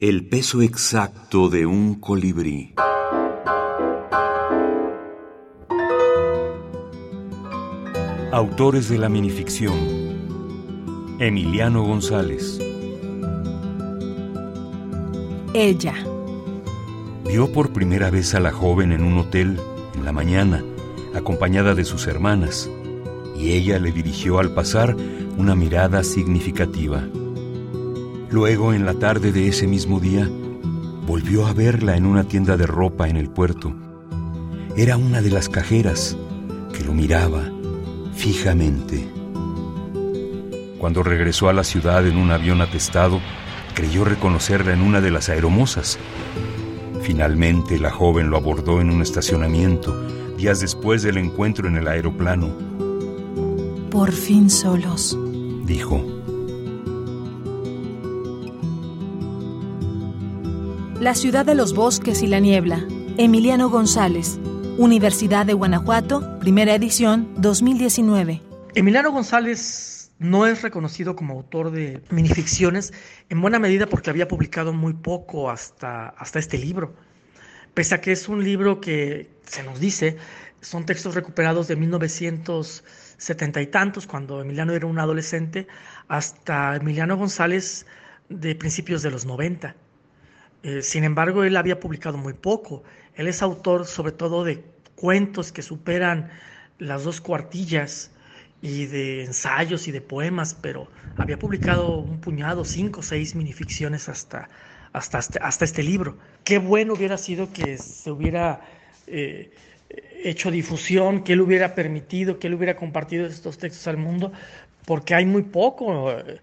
El peso exacto de un colibrí. Autores de la minificción. Emiliano González. Ella. Vio por primera vez a la joven en un hotel en la mañana, acompañada de sus hermanas, y ella le dirigió al pasar una mirada significativa. Luego, en la tarde de ese mismo día, volvió a verla en una tienda de ropa en el puerto. Era una de las cajeras que lo miraba fijamente. Cuando regresó a la ciudad en un avión atestado, creyó reconocerla en una de las aeromosas. Finalmente, la joven lo abordó en un estacionamiento, días después del encuentro en el aeroplano. Por fin solos, dijo. La ciudad de los bosques y la niebla. Emiliano González. Universidad de Guanajuato, primera edición, 2019. Emiliano González no es reconocido como autor de minificciones en buena medida porque había publicado muy poco hasta, hasta este libro. Pese a que es un libro que, se nos dice, son textos recuperados de 1970 y tantos, cuando Emiliano era un adolescente, hasta Emiliano González de principios de los 90. Eh, sin embargo, él había publicado muy poco. Él es autor sobre todo de cuentos que superan las dos cuartillas y de ensayos y de poemas, pero había publicado un puñado, cinco o seis minificciones hasta, hasta, este, hasta este libro. Qué bueno hubiera sido que se hubiera eh, hecho difusión, que él hubiera permitido, que él hubiera compartido estos textos al mundo, porque hay muy poco eh,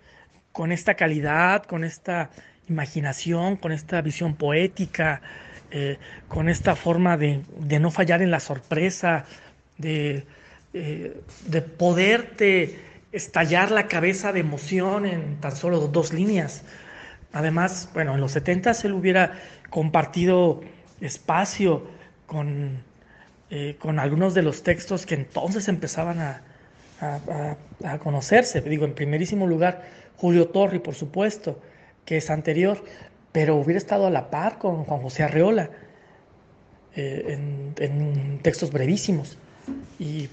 con esta calidad, con esta imaginación, con esta visión poética, eh, con esta forma de, no fallar en la sorpresa, de, eh, de poderte estallar la cabeza de emoción en tan solo dos líneas. Además, bueno, en los 70 él hubiera compartido espacio con, eh, con algunos de los textos que entonces empezaban a, a, a, conocerse. Digo, en primerísimo lugar, Julio Torri, por supuesto, que es anterior, pero hubiera estado a la par con Juan José Arreola eh, en, textos brevísimos. Y,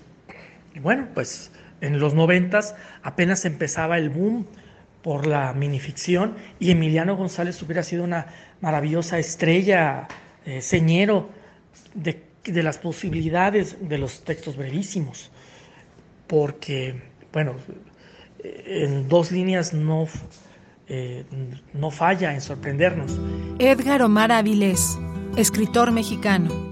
bueno, pues en los noventas apenas empezaba el boom por la minificción y Emiliano González hubiera sido una maravillosa estrella, eh, señero de, de las posibilidades de los textos brevísimos, porque, bueno, en dos líneas no eh, no falla en sorprendernos. Edgar Omar Avilés, escritor mexicano.